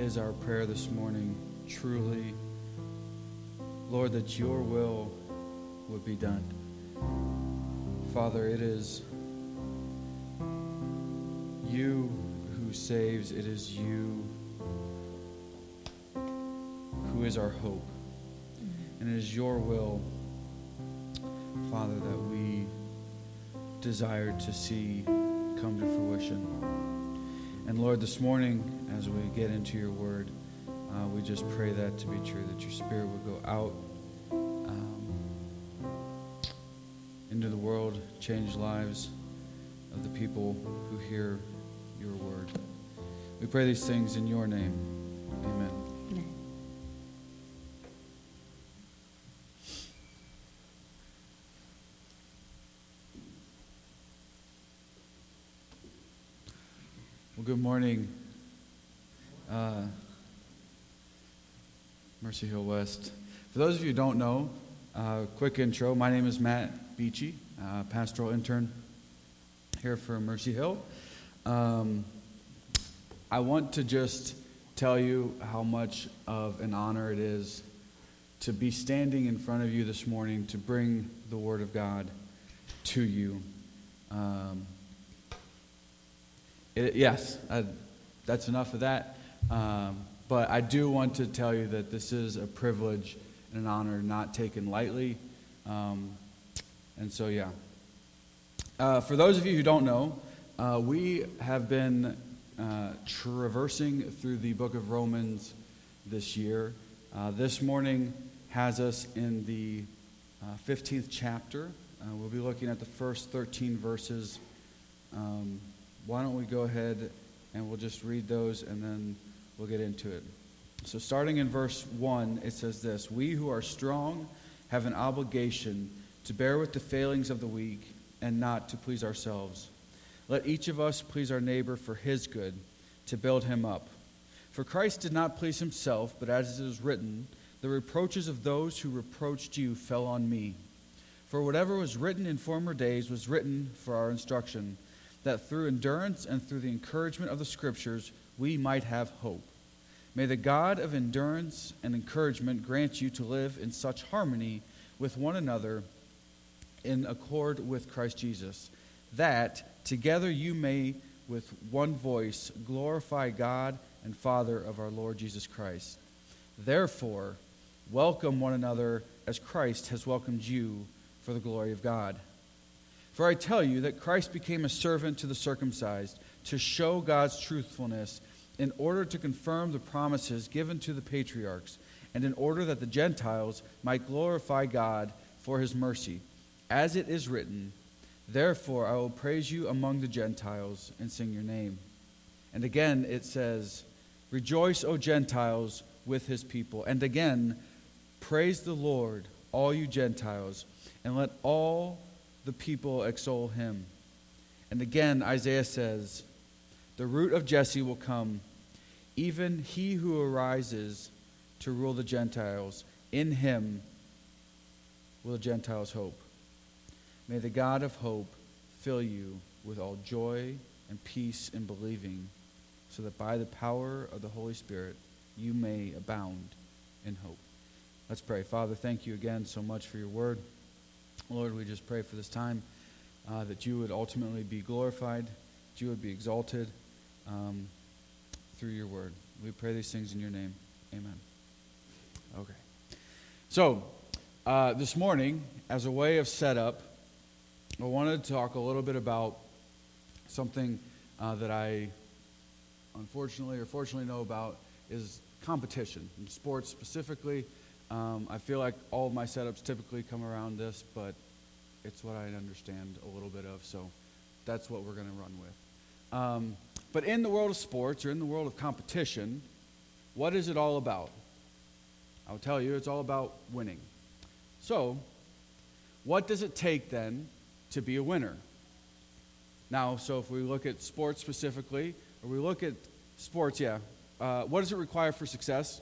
is our prayer this morning, truly, Lord, that your will would be done. Father, it is you who saves, it is you who is our hope. And it is your will, Father, that we desire to see come to fruition. And Lord, this morning, as we get into your word, uh, we just pray that to be true, that your spirit would go out um, into the world, change lives of the people who hear your word. We pray these things in your name. Amen. Mercy Hill West. For those of you who don't know, uh, quick intro. My name is Matt Beachy, uh, pastoral intern here for Mercy Hill. Um, I want to just tell you how much of an honor it is to be standing in front of you this morning to bring the Word of God to you. Um, it, yes, I, that's enough of that. Um, but I do want to tell you that this is a privilege and an honor not taken lightly. Um, and so, yeah. Uh, for those of you who don't know, uh, we have been uh, traversing through the book of Romans this year. Uh, this morning has us in the 15th uh, chapter. Uh, we'll be looking at the first 13 verses. Um, why don't we go ahead and we'll just read those and then we'll get into it. So, starting in verse 1, it says this We who are strong have an obligation to bear with the failings of the weak and not to please ourselves. Let each of us please our neighbor for his good, to build him up. For Christ did not please himself, but as it is written, the reproaches of those who reproached you fell on me. For whatever was written in former days was written for our instruction that through endurance and through the encouragement of the Scriptures we might have hope. May the God of endurance and encouragement grant you to live in such harmony with one another in accord with Christ Jesus, that together you may with one voice glorify God and Father of our Lord Jesus Christ. Therefore, welcome one another as Christ has welcomed you for the glory of God. For I tell you that Christ became a servant to the circumcised to show God's truthfulness in order to confirm the promises given to the patriarchs and in order that the Gentiles might glorify God for his mercy. As it is written, Therefore I will praise you among the Gentiles and sing your name. And again it says, Rejoice, O Gentiles, with his people. And again, praise the Lord, all you Gentiles, and let all the people extol him. And again, Isaiah says, The root of Jesse will come, even he who arises to rule the Gentiles. In him will the Gentiles hope. May the God of hope fill you with all joy and peace in believing, so that by the power of the Holy Spirit you may abound in hope. Let's pray. Father, thank you again so much for your word. Lord, we just pray for this time uh, that you would ultimately be glorified, that you would be exalted um, through your word. We pray these things in your name. Amen. Okay. So, uh, this morning, as a way of setup, I wanted to talk a little bit about something uh, that I unfortunately or fortunately know about is competition in sports specifically. Um, I feel like all of my setups typically come around this, but it's what I understand a little bit of, so that's what we're going to run with. Um, but in the world of sports or in the world of competition, what is it all about? I'll tell you, it's all about winning. So, what does it take then to be a winner? Now, so if we look at sports specifically, or we look at sports, yeah, uh, what does it require for success?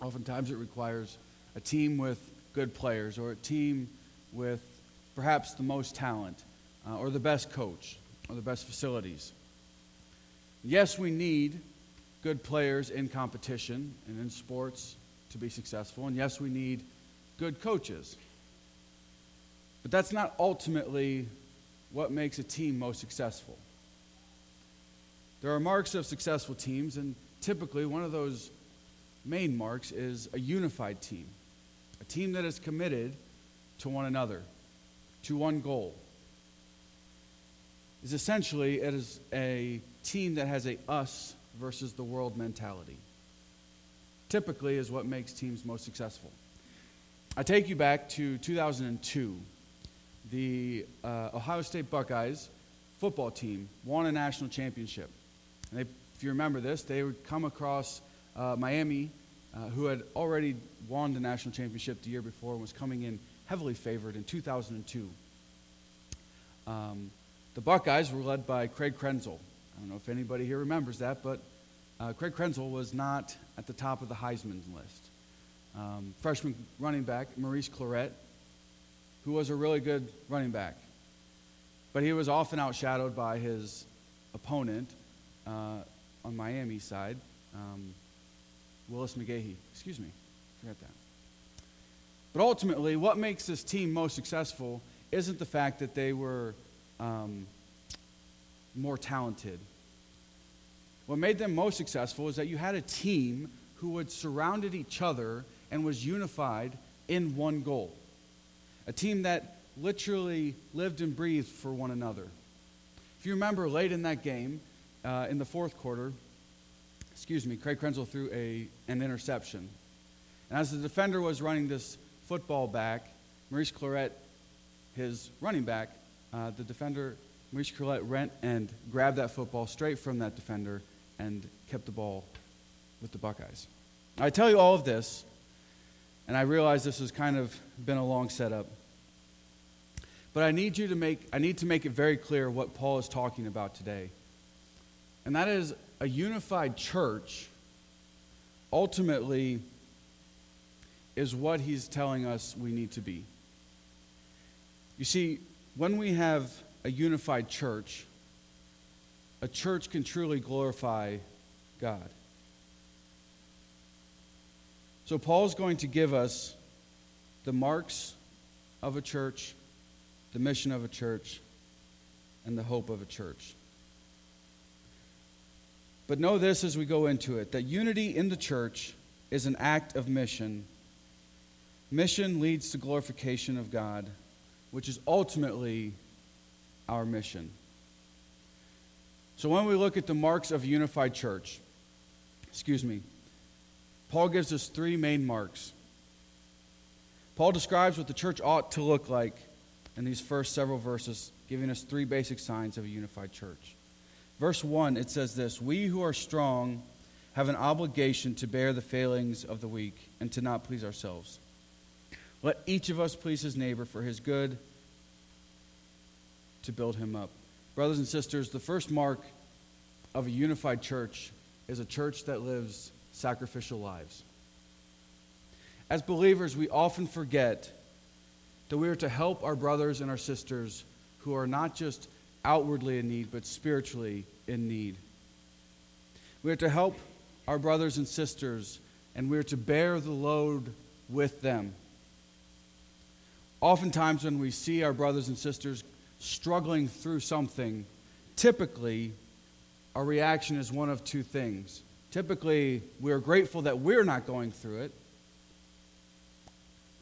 Oftentimes it requires a team with good players or a team with perhaps the most talent uh, or the best coach or the best facilities. Yes, we need good players in competition and in sports to be successful. And yes, we need good coaches. But that's not ultimately what makes a team most successful. There are marks of successful teams, and typically one of those main marks is a unified team, a team that is committed to one another, to one goal. Is essentially it is a team that has a us versus the world mentality. Typically is what makes teams most successful. I take you back to 2002. The uh, Ohio State Buckeyes football team won a national championship. And they, if you remember this, they would come across uh, Miami, uh, who had already won the national championship the year before and was coming in heavily favored in 2002. Um, the Buckeyes were led by Craig Krenzel. I don't know if anybody here remembers that, but uh, Craig Krenzel was not at the top of the Heisman list. Um, freshman running back, Maurice Clarett, who was a really good running back. But he was often outshadowed by his opponent uh, on Miami side, um, Willis McGahee. Excuse me, forget that. But ultimately, what makes this team most successful isn't the fact that they were um, more talented. What made them most successful is that you had a team who had surrounded each other and was unified in one goal. A team that literally lived and breathed for one another. If you remember late in that game, uh, in the fourth quarter, excuse me, Craig Krenzel threw a, an interception. And as the defender was running this football back, Maurice Clarett, his running back, uh, the defender, Maurice Clarett, went and grabbed that football straight from that defender and kept the ball with the Buckeyes. I tell you all of this, and I realize this has kind of been a long setup. But I need you to make I need to make it very clear what Paul is talking about today. And that is a unified church ultimately is what he's telling us we need to be. You see, when we have a unified church, a church can truly glorify God. So, Paul's going to give us the marks of a church, the mission of a church, and the hope of a church. But know this as we go into it that unity in the church is an act of mission. Mission leads to glorification of God, which is ultimately our mission. So when we look at the marks of a unified church, excuse me, Paul gives us three main marks. Paul describes what the church ought to look like in these first several verses, giving us three basic signs of a unified church. Verse 1, it says this We who are strong have an obligation to bear the failings of the weak and to not please ourselves. Let each of us please his neighbor for his good to build him up. Brothers and sisters, the first mark of a unified church is a church that lives sacrificial lives. As believers, we often forget that we are to help our brothers and our sisters who are not just outwardly in need, but spiritually in need. We are to help our brothers and sisters, and we are to bear the load with them. Oftentimes, when we see our brothers and sisters struggling through something, typically our reaction is one of two things. Typically, we're grateful that we're not going through it.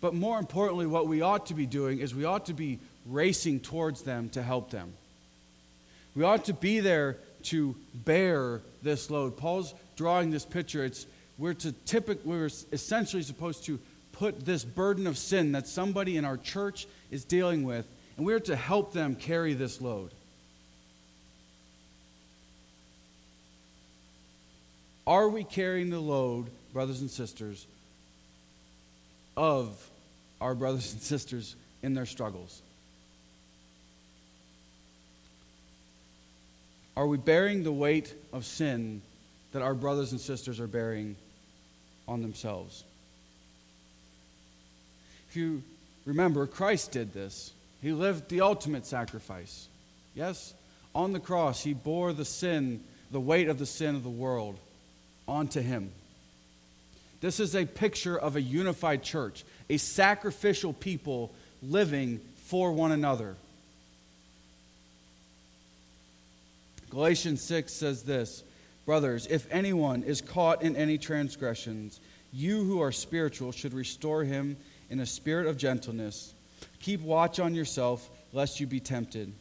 But more importantly, what we ought to be doing is we ought to be racing towards them to help them. We ought to be there to bear this load. Paul's drawing this picture. It's we're to typic, we're essentially supposed to put this burden of sin that somebody in our church is dealing with and we're to help them carry this load. Are we carrying the load, brothers and sisters, of our brothers and sisters in their struggles? Are we bearing the weight of sin that our brothers and sisters are bearing on themselves? If you remember, Christ did this. He lived the ultimate sacrifice. Yes? On the cross, he bore the sin, the weight of the sin of the world. onto him. This is a picture of a unified church, a sacrificial people living for one another. Galatians 6 says this Brothers, if anyone is caught in any transgressions, you who are spiritual should restore him in a spirit of gentleness. Keep watch on yourself, lest you be tempted.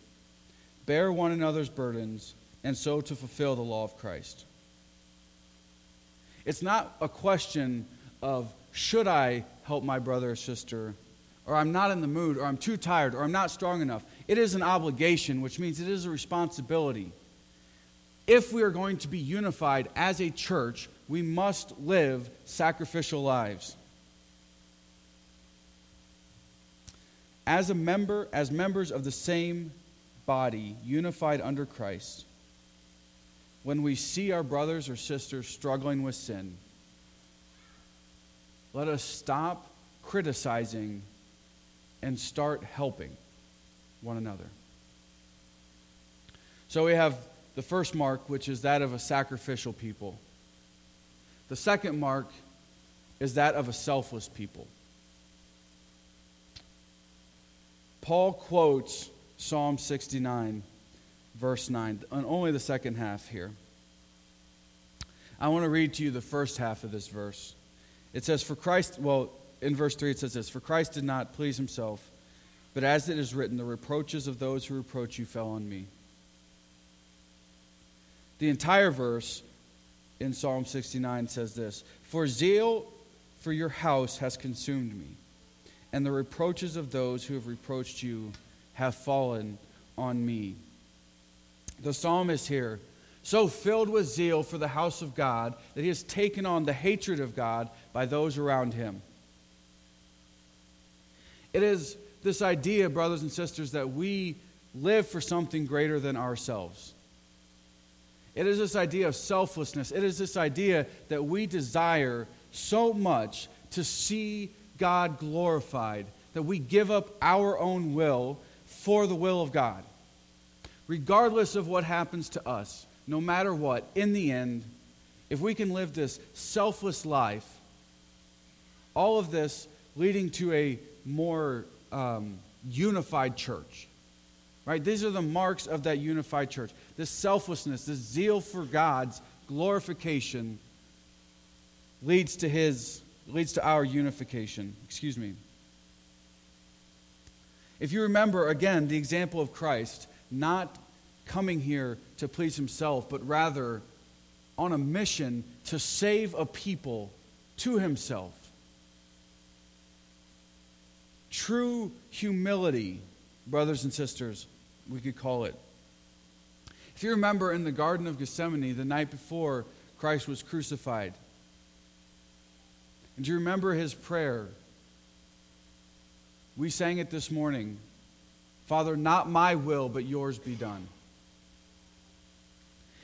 Bear one another's burdens, and so to fulfill the law of Christ. It's not a question of should I help my brother or sister, or I'm not in the mood, or I'm too tired, or I'm not strong enough. It is an obligation, which means it is a responsibility. If we are going to be unified as a church, we must live sacrificial lives. As a member, as members of the same body, unified under Christ, when we see our brothers or sisters struggling with sin, let us stop criticizing and start helping one another. So we have the first mark, which is that of a sacrificial people. The second mark is that of a selfless people. Paul quotes Psalm 69, verse 9, and only the second half here. I want to read to you the first half of this verse. It says, For Christ, well, in verse 3 it says this For Christ did not please himself, but as it is written, the reproaches of those who reproach you fell on me. The entire verse in Psalm 69 says this For zeal for your house has consumed me, and the reproaches of those who have reproached you have fallen on me. The psalmist here, so filled with zeal for the house of God that he has taken on the hatred of God by those around him. It is this idea, brothers and sisters, that we live for something greater than ourselves. It is this idea of selflessness. It is this idea that we desire so much to see God glorified that we give up our own will for the will of God. Regardless of what happens to us, no matter what, in the end, if we can live this selfless life, all of this leading to a more um, unified church. Right? These are the marks of that unified church. This selflessness, this zeal for God's glorification leads to his leads to our unification. Excuse me. If you remember again the example of Christ not coming here to please himself, but rather on a mission to save a people to himself. True humility, brothers and sisters, we could call it. If you remember in the Garden of Gethsemane, the night before Christ was crucified, and do you remember his prayer? We sang it this morning Father, not my will, but yours be done.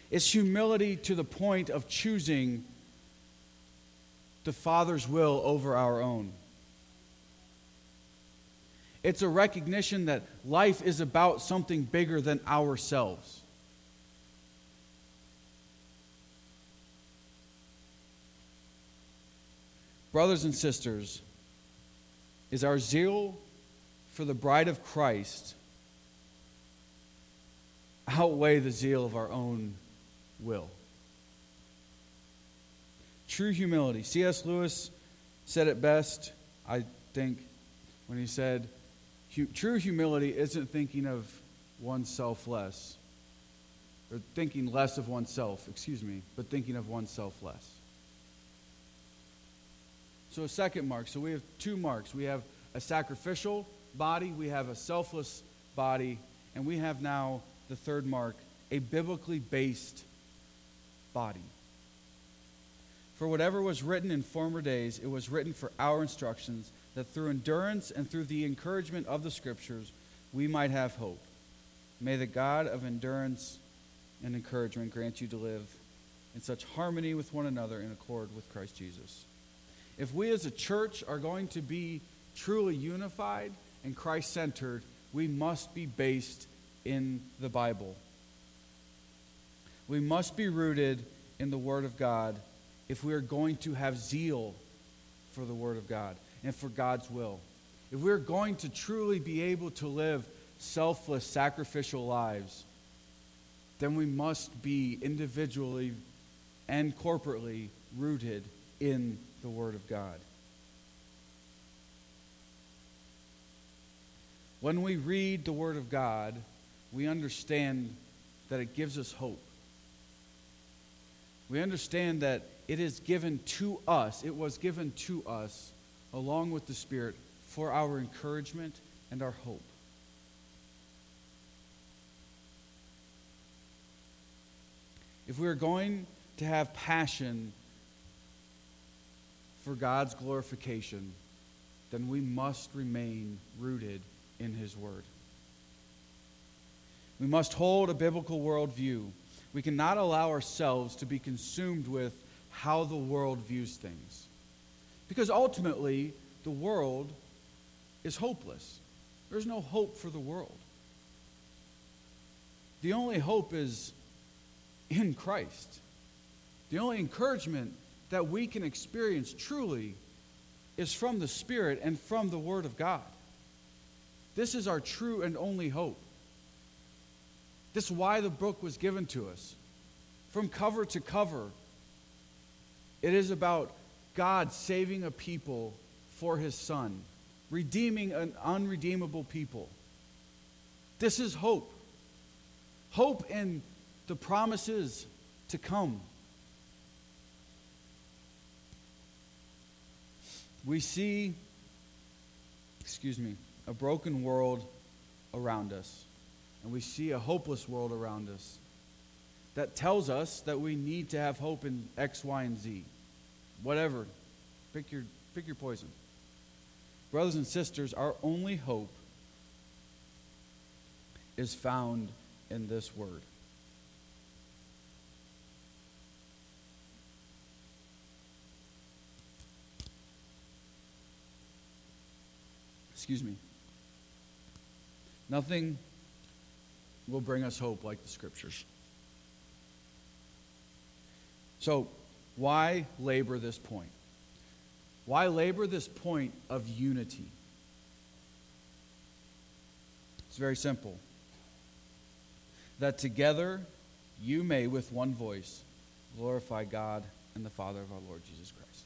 It's humility to the point of choosing the Father's will over our own. It's a recognition that life is about something bigger than ourselves. Brothers and sisters, is our zeal for the bride of Christ outweigh the zeal of our own will? True humility. C.S. Lewis said it best, I think, when he said, true humility isn't thinking of oneself less, or thinking less of oneself, excuse me, but thinking of oneself less. So, a second mark. So, we have two marks. We have a sacrificial body, we have a selfless body, and we have now the third mark a biblically based body. For whatever was written in former days, it was written for our instructions that through endurance and through the encouragement of the Scriptures, we might have hope. May the God of endurance and encouragement grant you to live in such harmony with one another in accord with Christ Jesus. If we as a church are going to be truly unified and Christ centered, we must be based in the Bible. We must be rooted in the Word of God if we are going to have zeal for the Word of God and for God's will, if we're going to truly be able to live selfless, sacrificial lives, then we must be individually and corporately rooted in the Word of God. When we read the Word of God, we understand that it gives us hope. We understand that it is given to us, it was given to us along with the Spirit for our encouragement and our hope. If we are going to have passion for God's glorification, then we must remain rooted in His Word. We must hold a biblical worldview. We cannot allow ourselves to be consumed with how the world views things. Because ultimately, the world is hopeless. There's no hope for the world. The only hope is in Christ. The only encouragement that we can experience truly is from the Spirit and from the Word of God. This is our true and only hope. This is why the book was given to us. From cover to cover, it is about God saving a people for his Son, redeeming an unredeemable people. This is hope. Hope in the promises to come. We see, excuse me, a broken world around us, and we see a hopeless world around us that tells us that we need to have hope in X, Y, and Z. Whatever. Pick your, pick your poison. Brothers and sisters, our only hope is found in this word. Excuse me. Nothing will bring us hope like the scriptures. So, why labor this point? Why labor this point of unity? It's very simple. That together you may, with one voice, glorify God and the Father of our Lord Jesus Christ.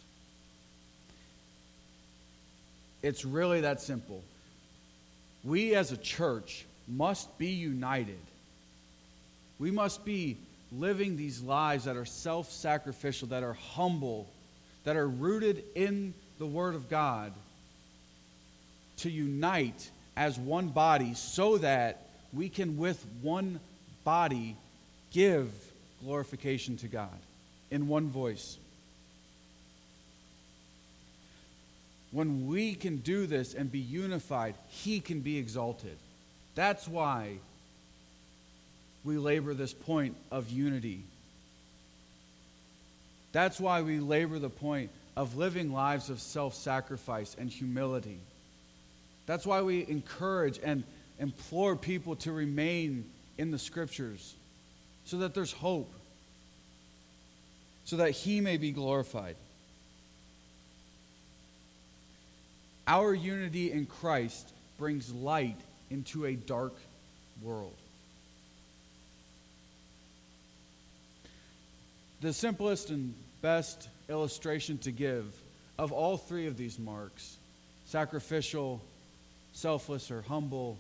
It's really that simple. We as a church must be united. We must be living these lives that are self sacrificial, that are humble, that are rooted in the Word of God, to unite as one body so that we can, with one body, give glorification to God in one voice. When we can do this and be unified, He can be exalted. That's why we labor this point of unity. That's why we labor the point of living lives of self sacrifice and humility. That's why we encourage and implore people to remain in the scriptures so that there's hope, so that He may be glorified. Our unity in Christ brings light into a dark world. The simplest and best illustration to give of all three of these marks sacrificial, selfless, or humble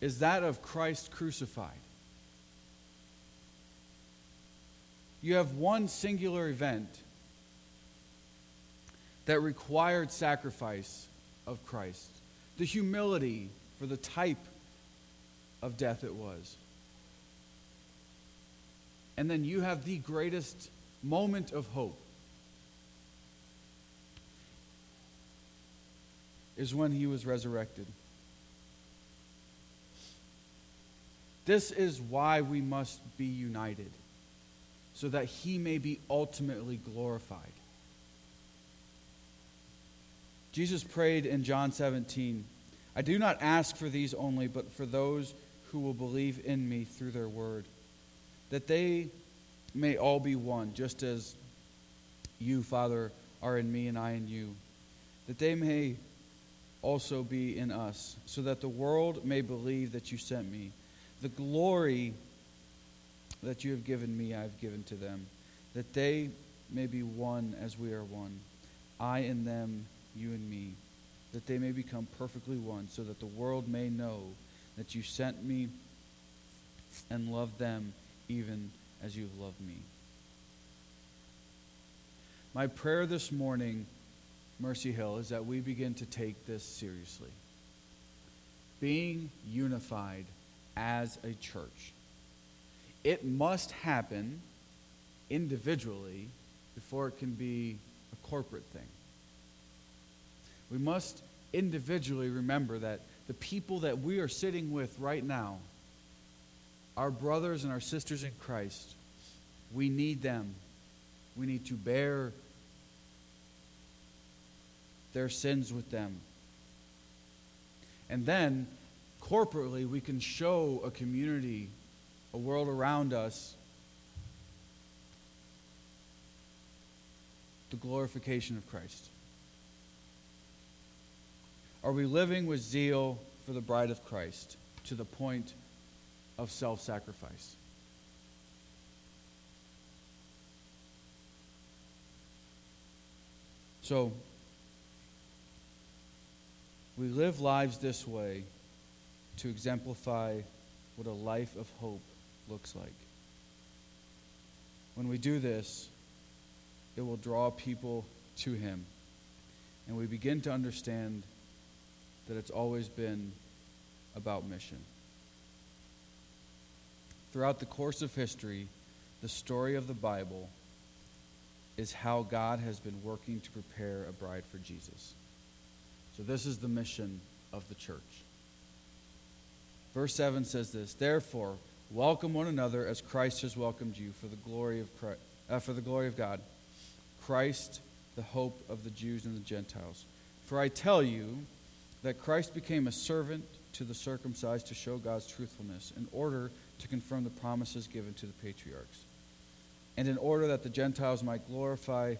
is that of Christ crucified. You have one singular event that required sacrifice of Christ, the humility for the type of death it was. And then you have the greatest moment of hope is when he was resurrected. This is why we must be united, so that he may be ultimately glorified. Jesus prayed in John 17, I do not ask for these only, but for those who will believe in me through their word, that they may all be one, just as you, Father, are in me and I in you, that they may also be in us, so that the world may believe that you sent me. The glory that you have given me, I have given to them, that they may be one as we are one. I and them, you and me, that they may become perfectly one, so that the world may know that you sent me and loved them even as you've loved me. My prayer this morning, Mercy Hill, is that we begin to take this seriously. Being unified as a church. It must happen individually before it can be a corporate thing. We must individually remember that the people that we are sitting with right now, our brothers and our sisters in Christ, we need them. We need to bear their sins with them. And then, corporately, we can show a community, a world around us, the glorification of Christ. Are we living with zeal for the bride of Christ to the point of self sacrifice? So, we live lives this way to exemplify what a life of hope looks like. When we do this, it will draw people to Him. And we begin to understand that it's always been about mission. Throughout the course of history, the story of the Bible is how God has been working to prepare a bride for Jesus. So, this is the mission of the church. Verse 7 says this Therefore, welcome one another as Christ has welcomed you for the glory of, Christ, uh, for the glory of God. Christ, the hope of the Jews and the Gentiles. For I tell you, that Christ became a servant to the circumcised to show God's truthfulness, in order to confirm the promises given to the patriarchs, and in order that the Gentiles might glorify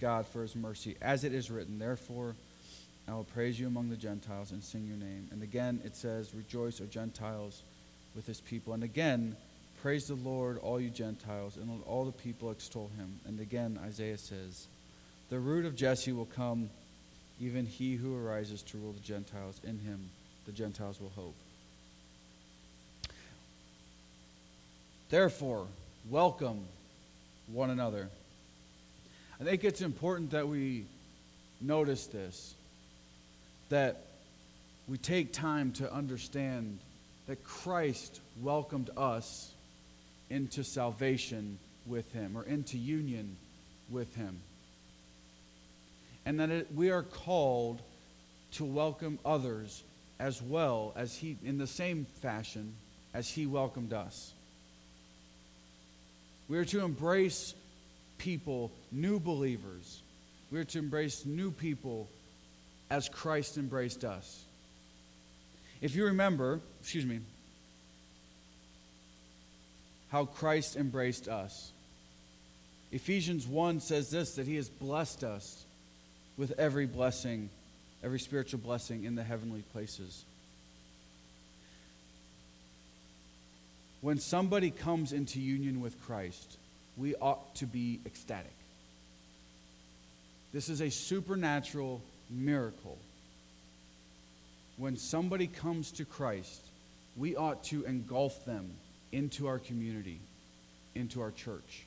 God for his mercy. As it is written, Therefore I will praise you among the Gentiles and sing your name. And again it says, Rejoice, O Gentiles, with his people. And again, Praise the Lord, all you Gentiles, and let all the people extol him. And again, Isaiah says, The root of Jesse will come even he who arises to rule the Gentiles, in him the Gentiles will hope. Therefore, welcome one another. I think it's important that we notice this, that we take time to understand that Christ welcomed us into salvation with him or into union with him and that it, we are called to welcome others as well as he, in the same fashion as he welcomed us. We are to embrace people, new believers. We are to embrace new people as Christ embraced us. If you remember, excuse me, how Christ embraced us. Ephesians 1 says this that he has blessed us with every blessing, every spiritual blessing in the heavenly places. When somebody comes into union with Christ, we ought to be ecstatic. This is a supernatural miracle. When somebody comes to Christ, we ought to engulf them into our community, into our church.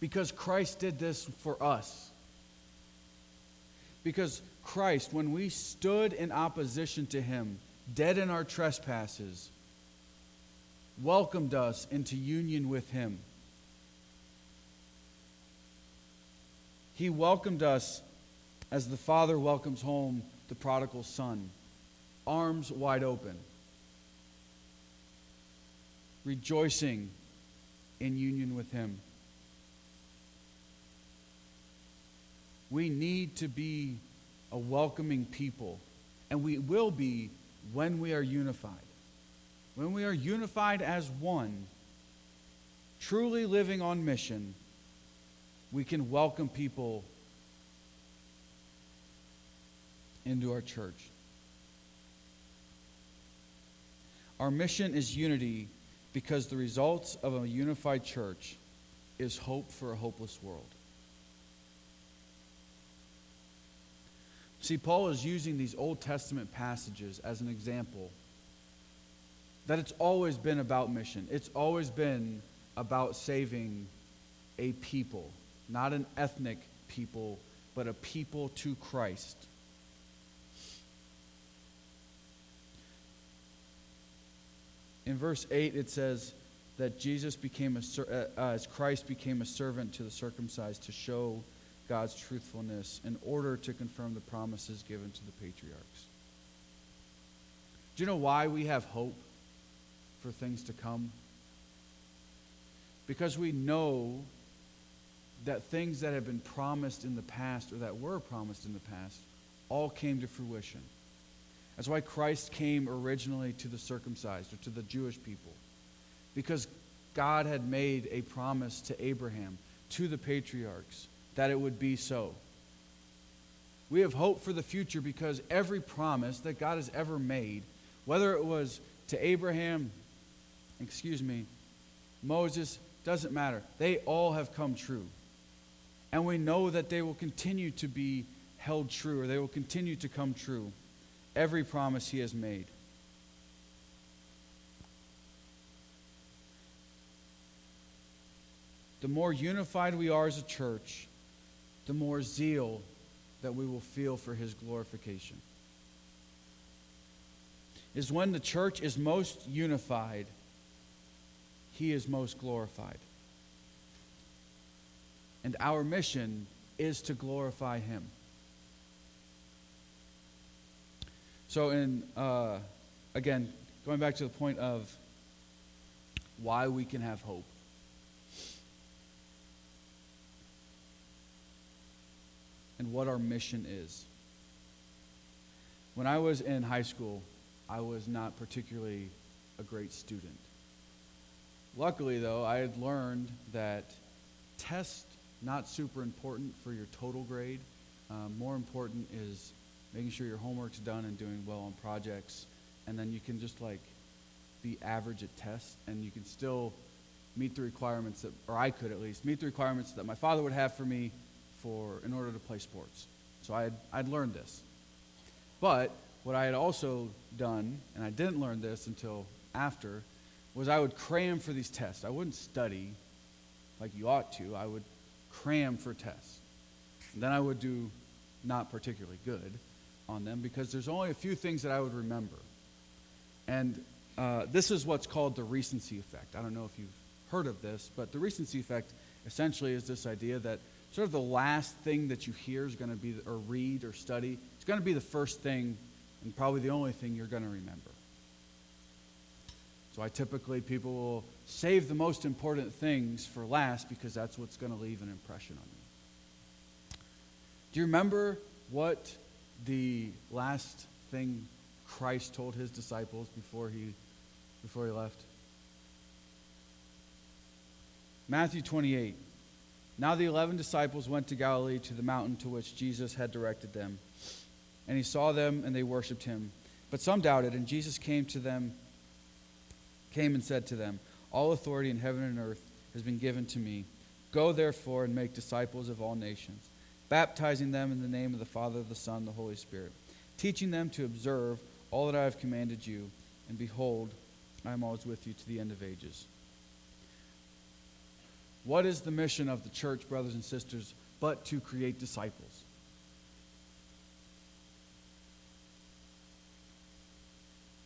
Because Christ did this for us. Because Christ, when we stood in opposition to him, dead in our trespasses, welcomed us into union with him. He welcomed us as the father welcomes home the prodigal son, arms wide open, rejoicing in union with him. We need to be a welcoming people, and we will be when we are unified. when we are unified as one, truly living on mission, we can welcome people into our church. Our mission is unity because the results of a unified church is hope for a hopeless world. See, Paul is using these Old Testament passages as an example that it's always been about mission. It's always been about saving a people, not an ethnic people, but a people to Christ. In verse 8, it says that Jesus became a, uh, uh, as Christ became a servant to the circumcised to show God's truthfulness in order to confirm the promises given to the patriarchs. Do you know why we have hope for things to come? Because we know that things that have been promised in the past or that were promised in the past all came to fruition. That's why Christ came originally to the circumcised or to the Jewish people. Because God had made a promise to Abraham, to the patriarchs, that it would be so. We have hope for the future because every promise that God has ever made, whether it was to Abraham, excuse me, Moses, doesn't matter. They all have come true. And we know that they will continue to be held true or they will continue to come true. Every promise he has made. The more unified we are as a church, the more zeal that we will feel for his glorification. Is when the church is most unified, he is most glorified. And our mission is to glorify him. So, in uh, again, going back to the point of why we can have hope. And what our mission is. When I was in high school, I was not particularly a great student. Luckily, though, I had learned that tests not super important for your total grade. Um, more important is making sure your homework's done and doing well on projects, and then you can just like be average at tests, and you can still meet the requirements that, or I could at least meet the requirements that my father would have for me for in order to play sports. So I had, I'd learned this. But what I had also done, and I didn't learn this until after, was I would cram for these tests. I wouldn't study like you ought to. I would cram for tests. And then I would do not particularly good on them because there's only a few things that I would remember. And uh, this is what's called the recency effect. I don't know if you've heard of this, but the recency effect essentially is this idea that sort of the last thing that you hear is going to be, or read or study, it's going to be the first thing and probably the only thing you're going to remember. So I typically, people will save the most important things for last because that's what's going to leave an impression on you. Do you remember what the last thing Christ told his disciples before he, before he left? Matthew 28. Now the eleven disciples went to Galilee to the mountain to which Jesus had directed them. And he saw them, and they worshipped him. But some doubted, and Jesus came to them, came and said to them, All authority in heaven and earth has been given to me. Go therefore and make disciples of all nations, baptizing them in the name of the Father, the Son, the Holy Spirit, teaching them to observe all that I have commanded you. And behold, I am always with you to the end of ages. What is the mission of the church, brothers and sisters, but to create disciples?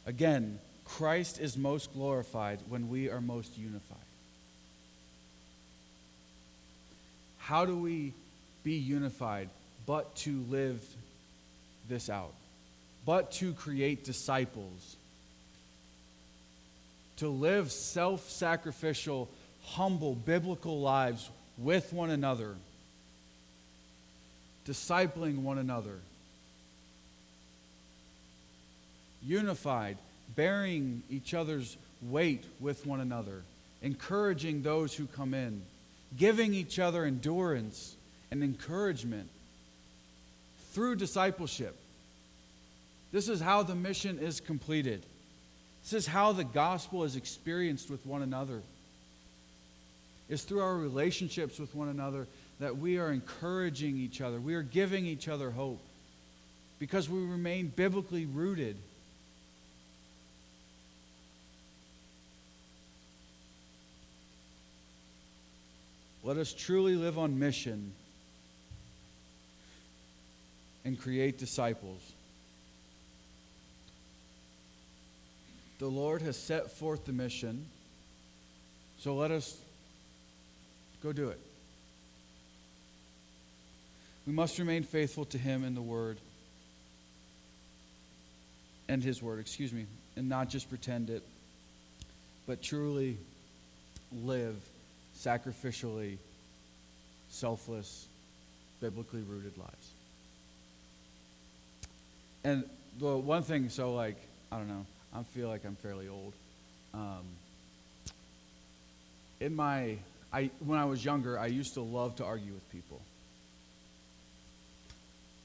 Again, Christ is most glorified when we are most unified. How do we be unified but to live this out? But to create disciples. To live self sacrificial humble, biblical lives with one another, discipling one another, unified, bearing each other's weight with one another, encouraging those who come in, giving each other endurance and encouragement through discipleship. This is how the mission is completed. This is how the gospel is experienced with one another. It's through our relationships with one another that we are encouraging each other. We are giving each other hope because we remain biblically rooted. Let us truly live on mission and create disciples. The Lord has set forth the mission, so let us go do it. We must remain faithful to Him in the Word and His Word, excuse me, and not just pretend it, but truly live sacrificially, selfless, biblically rooted lives. And the one thing, so like, I don't know, I feel like I'm fairly old. Um, in my, I, when I was younger, I used to love to argue with people.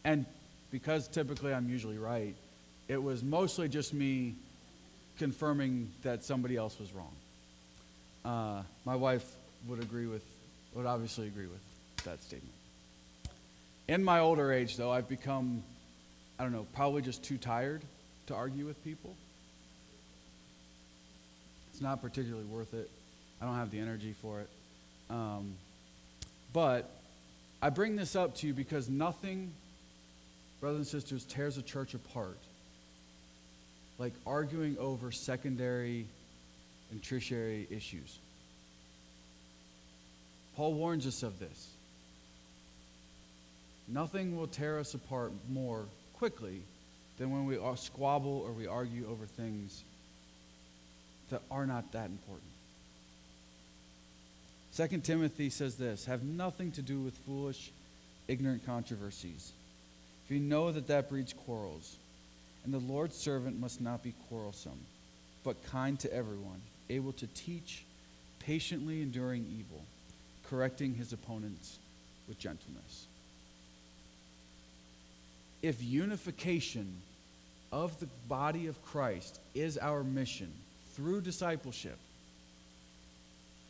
And because typically I'm usually right, it was mostly just me confirming that somebody else was wrong. Uh, my wife would agree with, would obviously agree with that statement. In my older age, though, I've become, I don't know, probably just too tired to argue with people. It's not particularly worth it. I don't have the energy for it. Um, but I bring this up to you because nothing brothers and sisters, tears a church apart. Like arguing over secondary and tertiary issues. Paul warns us of this. Nothing will tear us apart more quickly than when we squabble or we argue over things that are not that important. 2 Timothy says this have nothing to do with foolish, ignorant controversies for you know that that breeds quarrels. And the Lord's servant must not be quarrelsome, but kind to everyone, able to teach, patiently enduring evil, correcting his opponents with gentleness. If unification of the body of Christ is our mission through discipleship,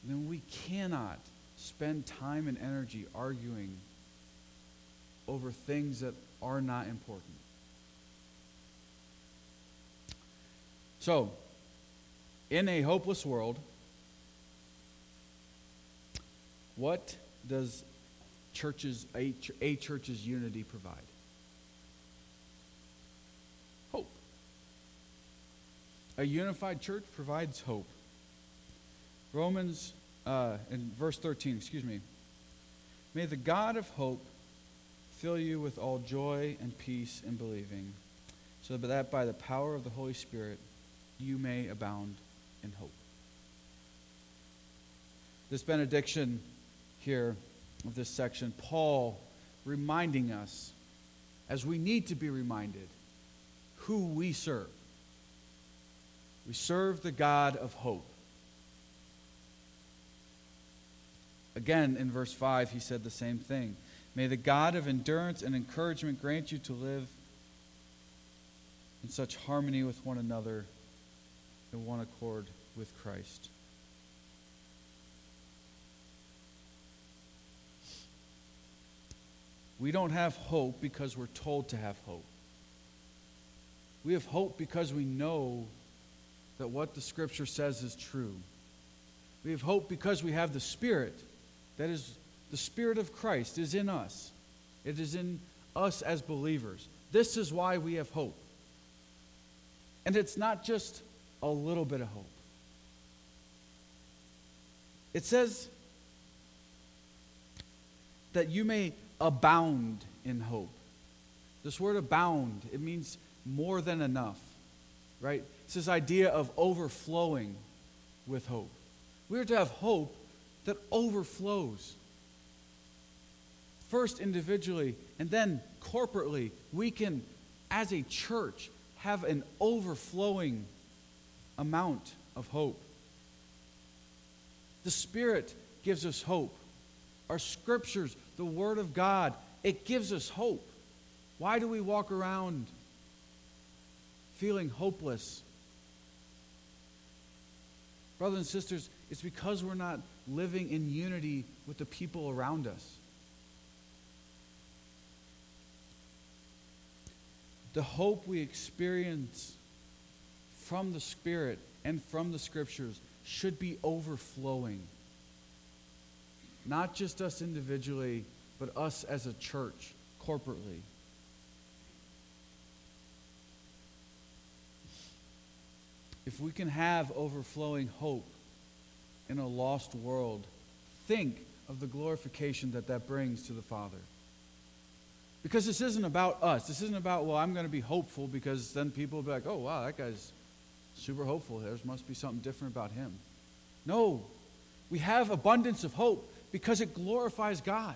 then we cannot spend time and energy arguing over things that are not important. So, in a hopeless world, what does churches a, a church's unity provide? Hope. A unified church provides hope. Romans uh, in verse 13, excuse me. May the God of hope fill you with all joy and peace in believing, so that by the power of the Holy Spirit you may abound in hope. This benediction here of this section, Paul reminding us, as we need to be reminded, who we serve. We serve the God of hope. Again, in verse 5, he said the same thing. May the God of endurance and encouragement grant you to live in such harmony with one another in one accord with Christ. We don't have hope because we're told to have hope. We have hope because we know that what the Scripture says is true. We have hope because we have the Spirit that is the Spirit of Christ is in us, it is in us as believers. This is why we have hope. And it's not just a little bit of hope. It says that you may abound in hope. This word abound, it means more than enough, right? It's this idea of overflowing with hope. We are to have hope that overflows first individually and then corporately, we can, as a church, have an overflowing amount of hope. The Spirit gives us hope. Our scriptures, the Word of God, it gives us hope. Why do we walk around feeling hopeless? Brothers and sisters, it's because we're not living in unity with the people around us. The hope we experience from the Spirit and from the Scriptures should be overflowing. Not just us individually, but us as a church, corporately. If we can have overflowing hope in a lost world, think of the glorification that that brings to the Father. Because this isn't about us. This isn't about, well, I'm going to be hopeful because then people will be like, oh, wow, that guy's super hopeful. There must be something different about him. No, we have abundance of hope because it glorifies God.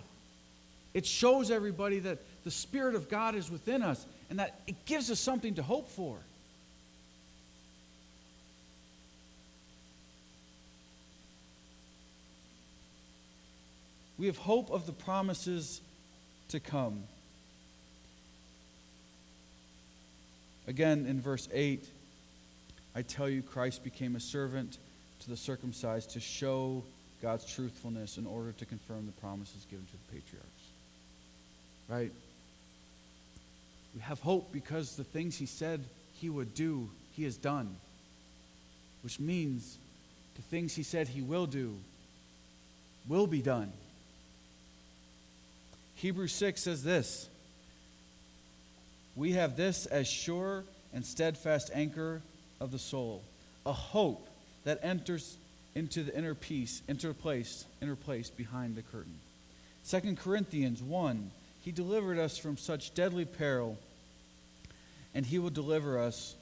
It shows everybody that the Spirit of God is within us and that it gives us something to hope for. We have hope of the promises to come. Again, in verse 8, I tell you, Christ became a servant to the circumcised to show God's truthfulness in order to confirm the promises given to the patriarchs. Right? We have hope because the things he said he would do, he has done. Which means the things he said he will do will be done. Hebrews 6 says this We have this as sure and steadfast anchor of the soul, a hope that enters into the inner peace, interplaced, interplaced behind the curtain. 2 Corinthians 1 He delivered us from such deadly peril, and He will deliver us.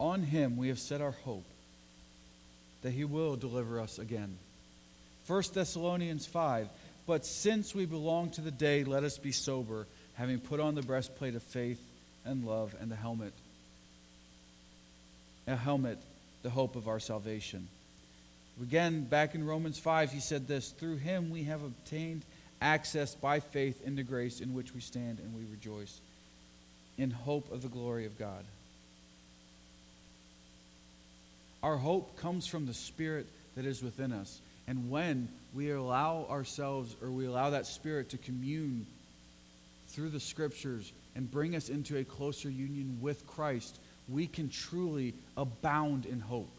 On Him we have set our hope that He will deliver us again. 1 Thessalonians 5 But since we belong to the day, let us be sober, having put on the breastplate of faith and love and the helmet. A helmet, the hope of our salvation. Again, back in Romans 5, he said this Through him we have obtained access by faith into grace in which we stand and we rejoice in hope of the glory of God. Our hope comes from the Spirit that is within us. And when we allow ourselves or we allow that Spirit to commune through the Scriptures and bring us into a closer union with Christ, we can truly abound in hope.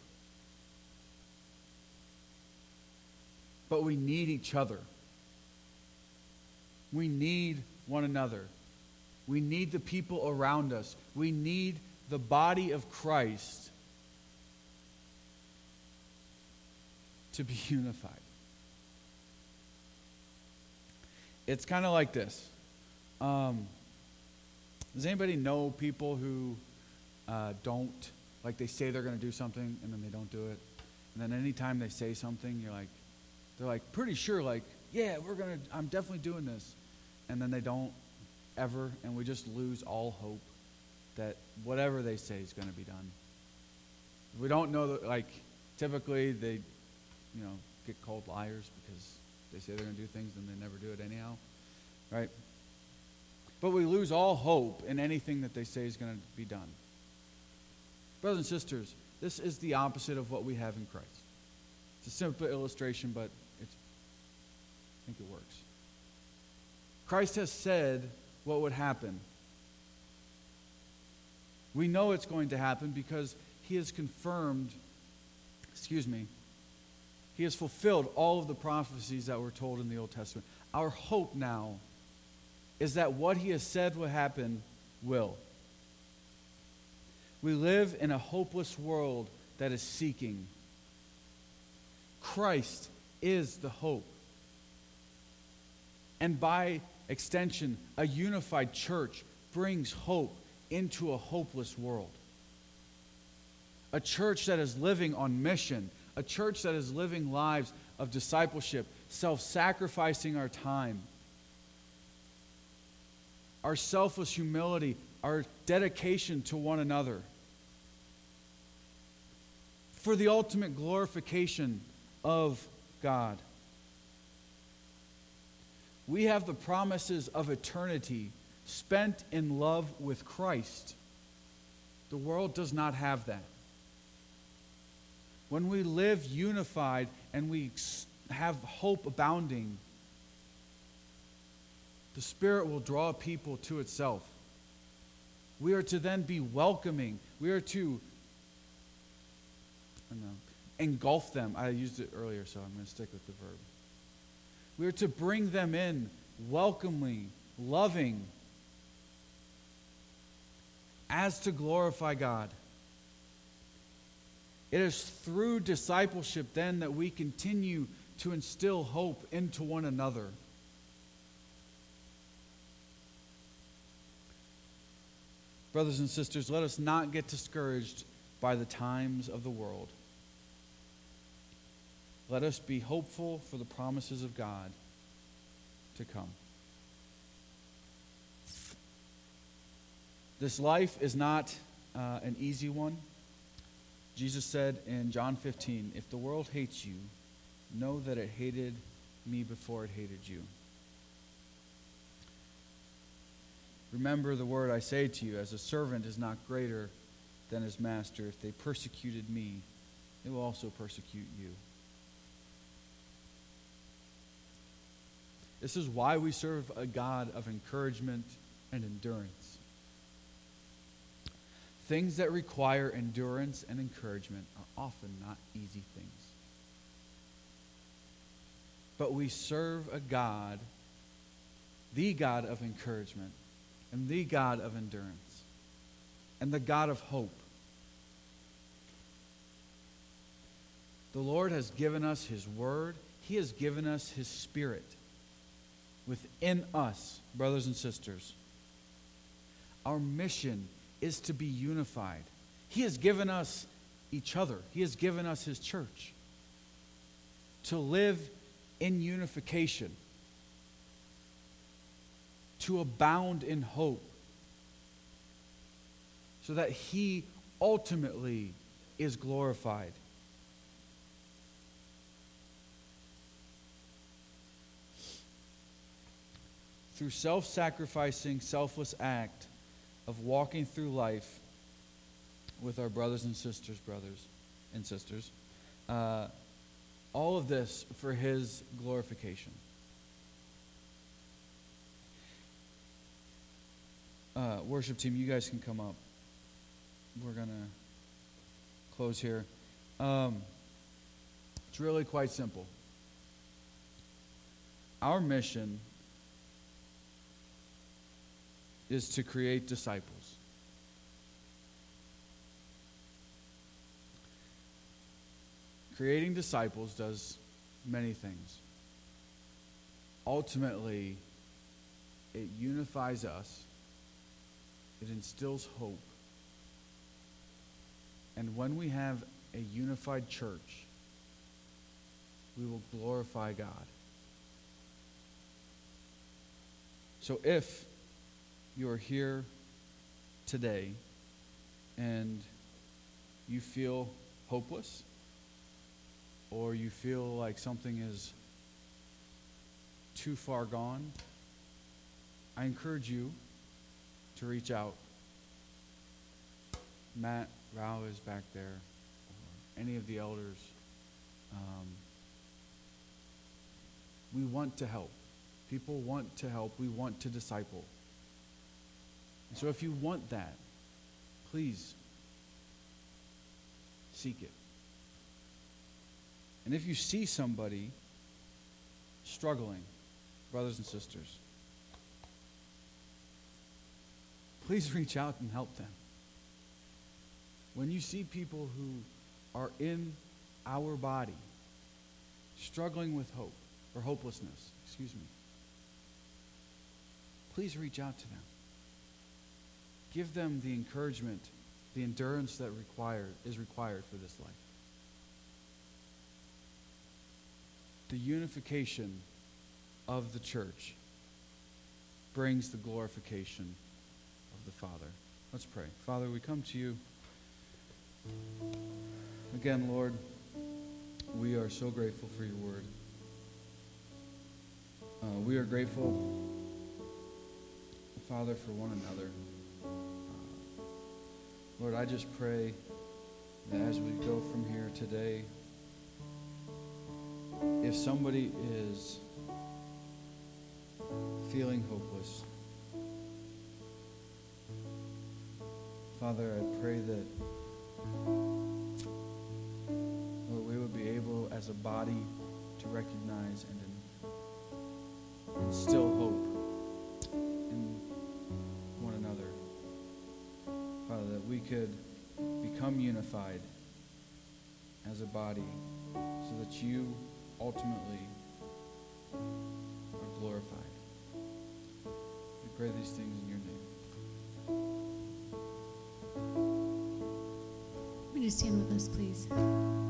but we need each other. We need one another. We need the people around us. We need the body of Christ to be unified. It's kind of like this. Um, does anybody know people who uh, don't, like they say they're going to do something and then they don't do it? And then anytime they say something, you're like, they're like pretty sure, like, yeah, we're going to, I'm definitely doing this. And then they don't ever, and we just lose all hope that whatever they say is going to be done. We don't know that, like, typically they, you know, get called liars because they say they're going to do things and they never do it anyhow, right? But we lose all hope in anything that they say is going to be done. Brothers and sisters, this is the opposite of what we have in Christ. It's a simple illustration, but it's, I think it works. Christ has said what would happen. We know it's going to happen because he has confirmed, excuse me, he has fulfilled all of the prophecies that were told in the Old Testament. Our hope now is that what he has said will happen will. We live in a hopeless world that is seeking. Christ is the hope and by extension, a unified church brings hope into a hopeless world. A church that is living on mission, a church that is living lives of discipleship, self sacrificing our time, our selfless humility, our dedication to one another. for the ultimate glorification of God. We have the promises of eternity spent in love with Christ. The world does not have that. When we live unified and we have hope abounding, the Spirit will draw people to itself. We are to then be welcoming. We are to know, engulf them. I used it earlier, so I'm going to stick with the verb. We are to bring them in welcomely, loving, as to glorify God. It is through discipleship then that we continue to instill hope into one another. Brothers and sisters, let us not get discouraged by the times of the world. Let us be hopeful for the promises of God to come. This life is not uh, an easy one. Jesus said in John 15, If the world hates you, know that it hated me before it hated you. Remember the word I say to you, as a servant is not greater than his master. If they persecuted me, they will also persecute you. This is why we serve a God of encouragement and endurance. Things that require endurance and encouragement are often not easy things. But we serve a God, the God of encouragement, and the God of endurance, and the God of hope. The Lord has given us His Word, He has given us His Spirit within us, brothers and sisters. Our mission is to be unified. He has given us each other, He has given us His church to live in unification, to abound in hope, so that He ultimately is glorified. through self sacrificing, selfless act of walking through life with our brothers and sisters, brothers and sisters, uh, all of this for His glorification. Uh, worship team, you guys can come up. We're going to close here. Um, it's really quite simple. Our mission is to create disciples. Creating disciples does many things. Ultimately, it unifies us, it instills hope. And when we have a unified church, we will glorify God. So if you are here today and you feel hopeless or you feel like something is too far gone, I encourage you to reach out. Matt Rao is back there, or any of the elders. Um, we want to help. People want to help. We want to disciple. And so if you want that, please seek it. And if you see somebody struggling, brothers and sisters, please reach out and help them. When you see people who are in our body struggling with hope or hopelessness, excuse me, please reach out to them. Give them the encouragement, the endurance that required, is required for this life. The unification of the church brings the glorification of the Father. Let's pray. Father, we come to you. again, Lord, we are so grateful for your word. Uh, we are grateful, Father, for one another. Uh, Lord, I just pray that as we go from here today, if somebody is feeling hopeless, Father, I pray that Lord, we would be able as a body to recognize and instill we could become unified as a body so that you ultimately are glorified. We pray these things in your name. Would you stand with us, please?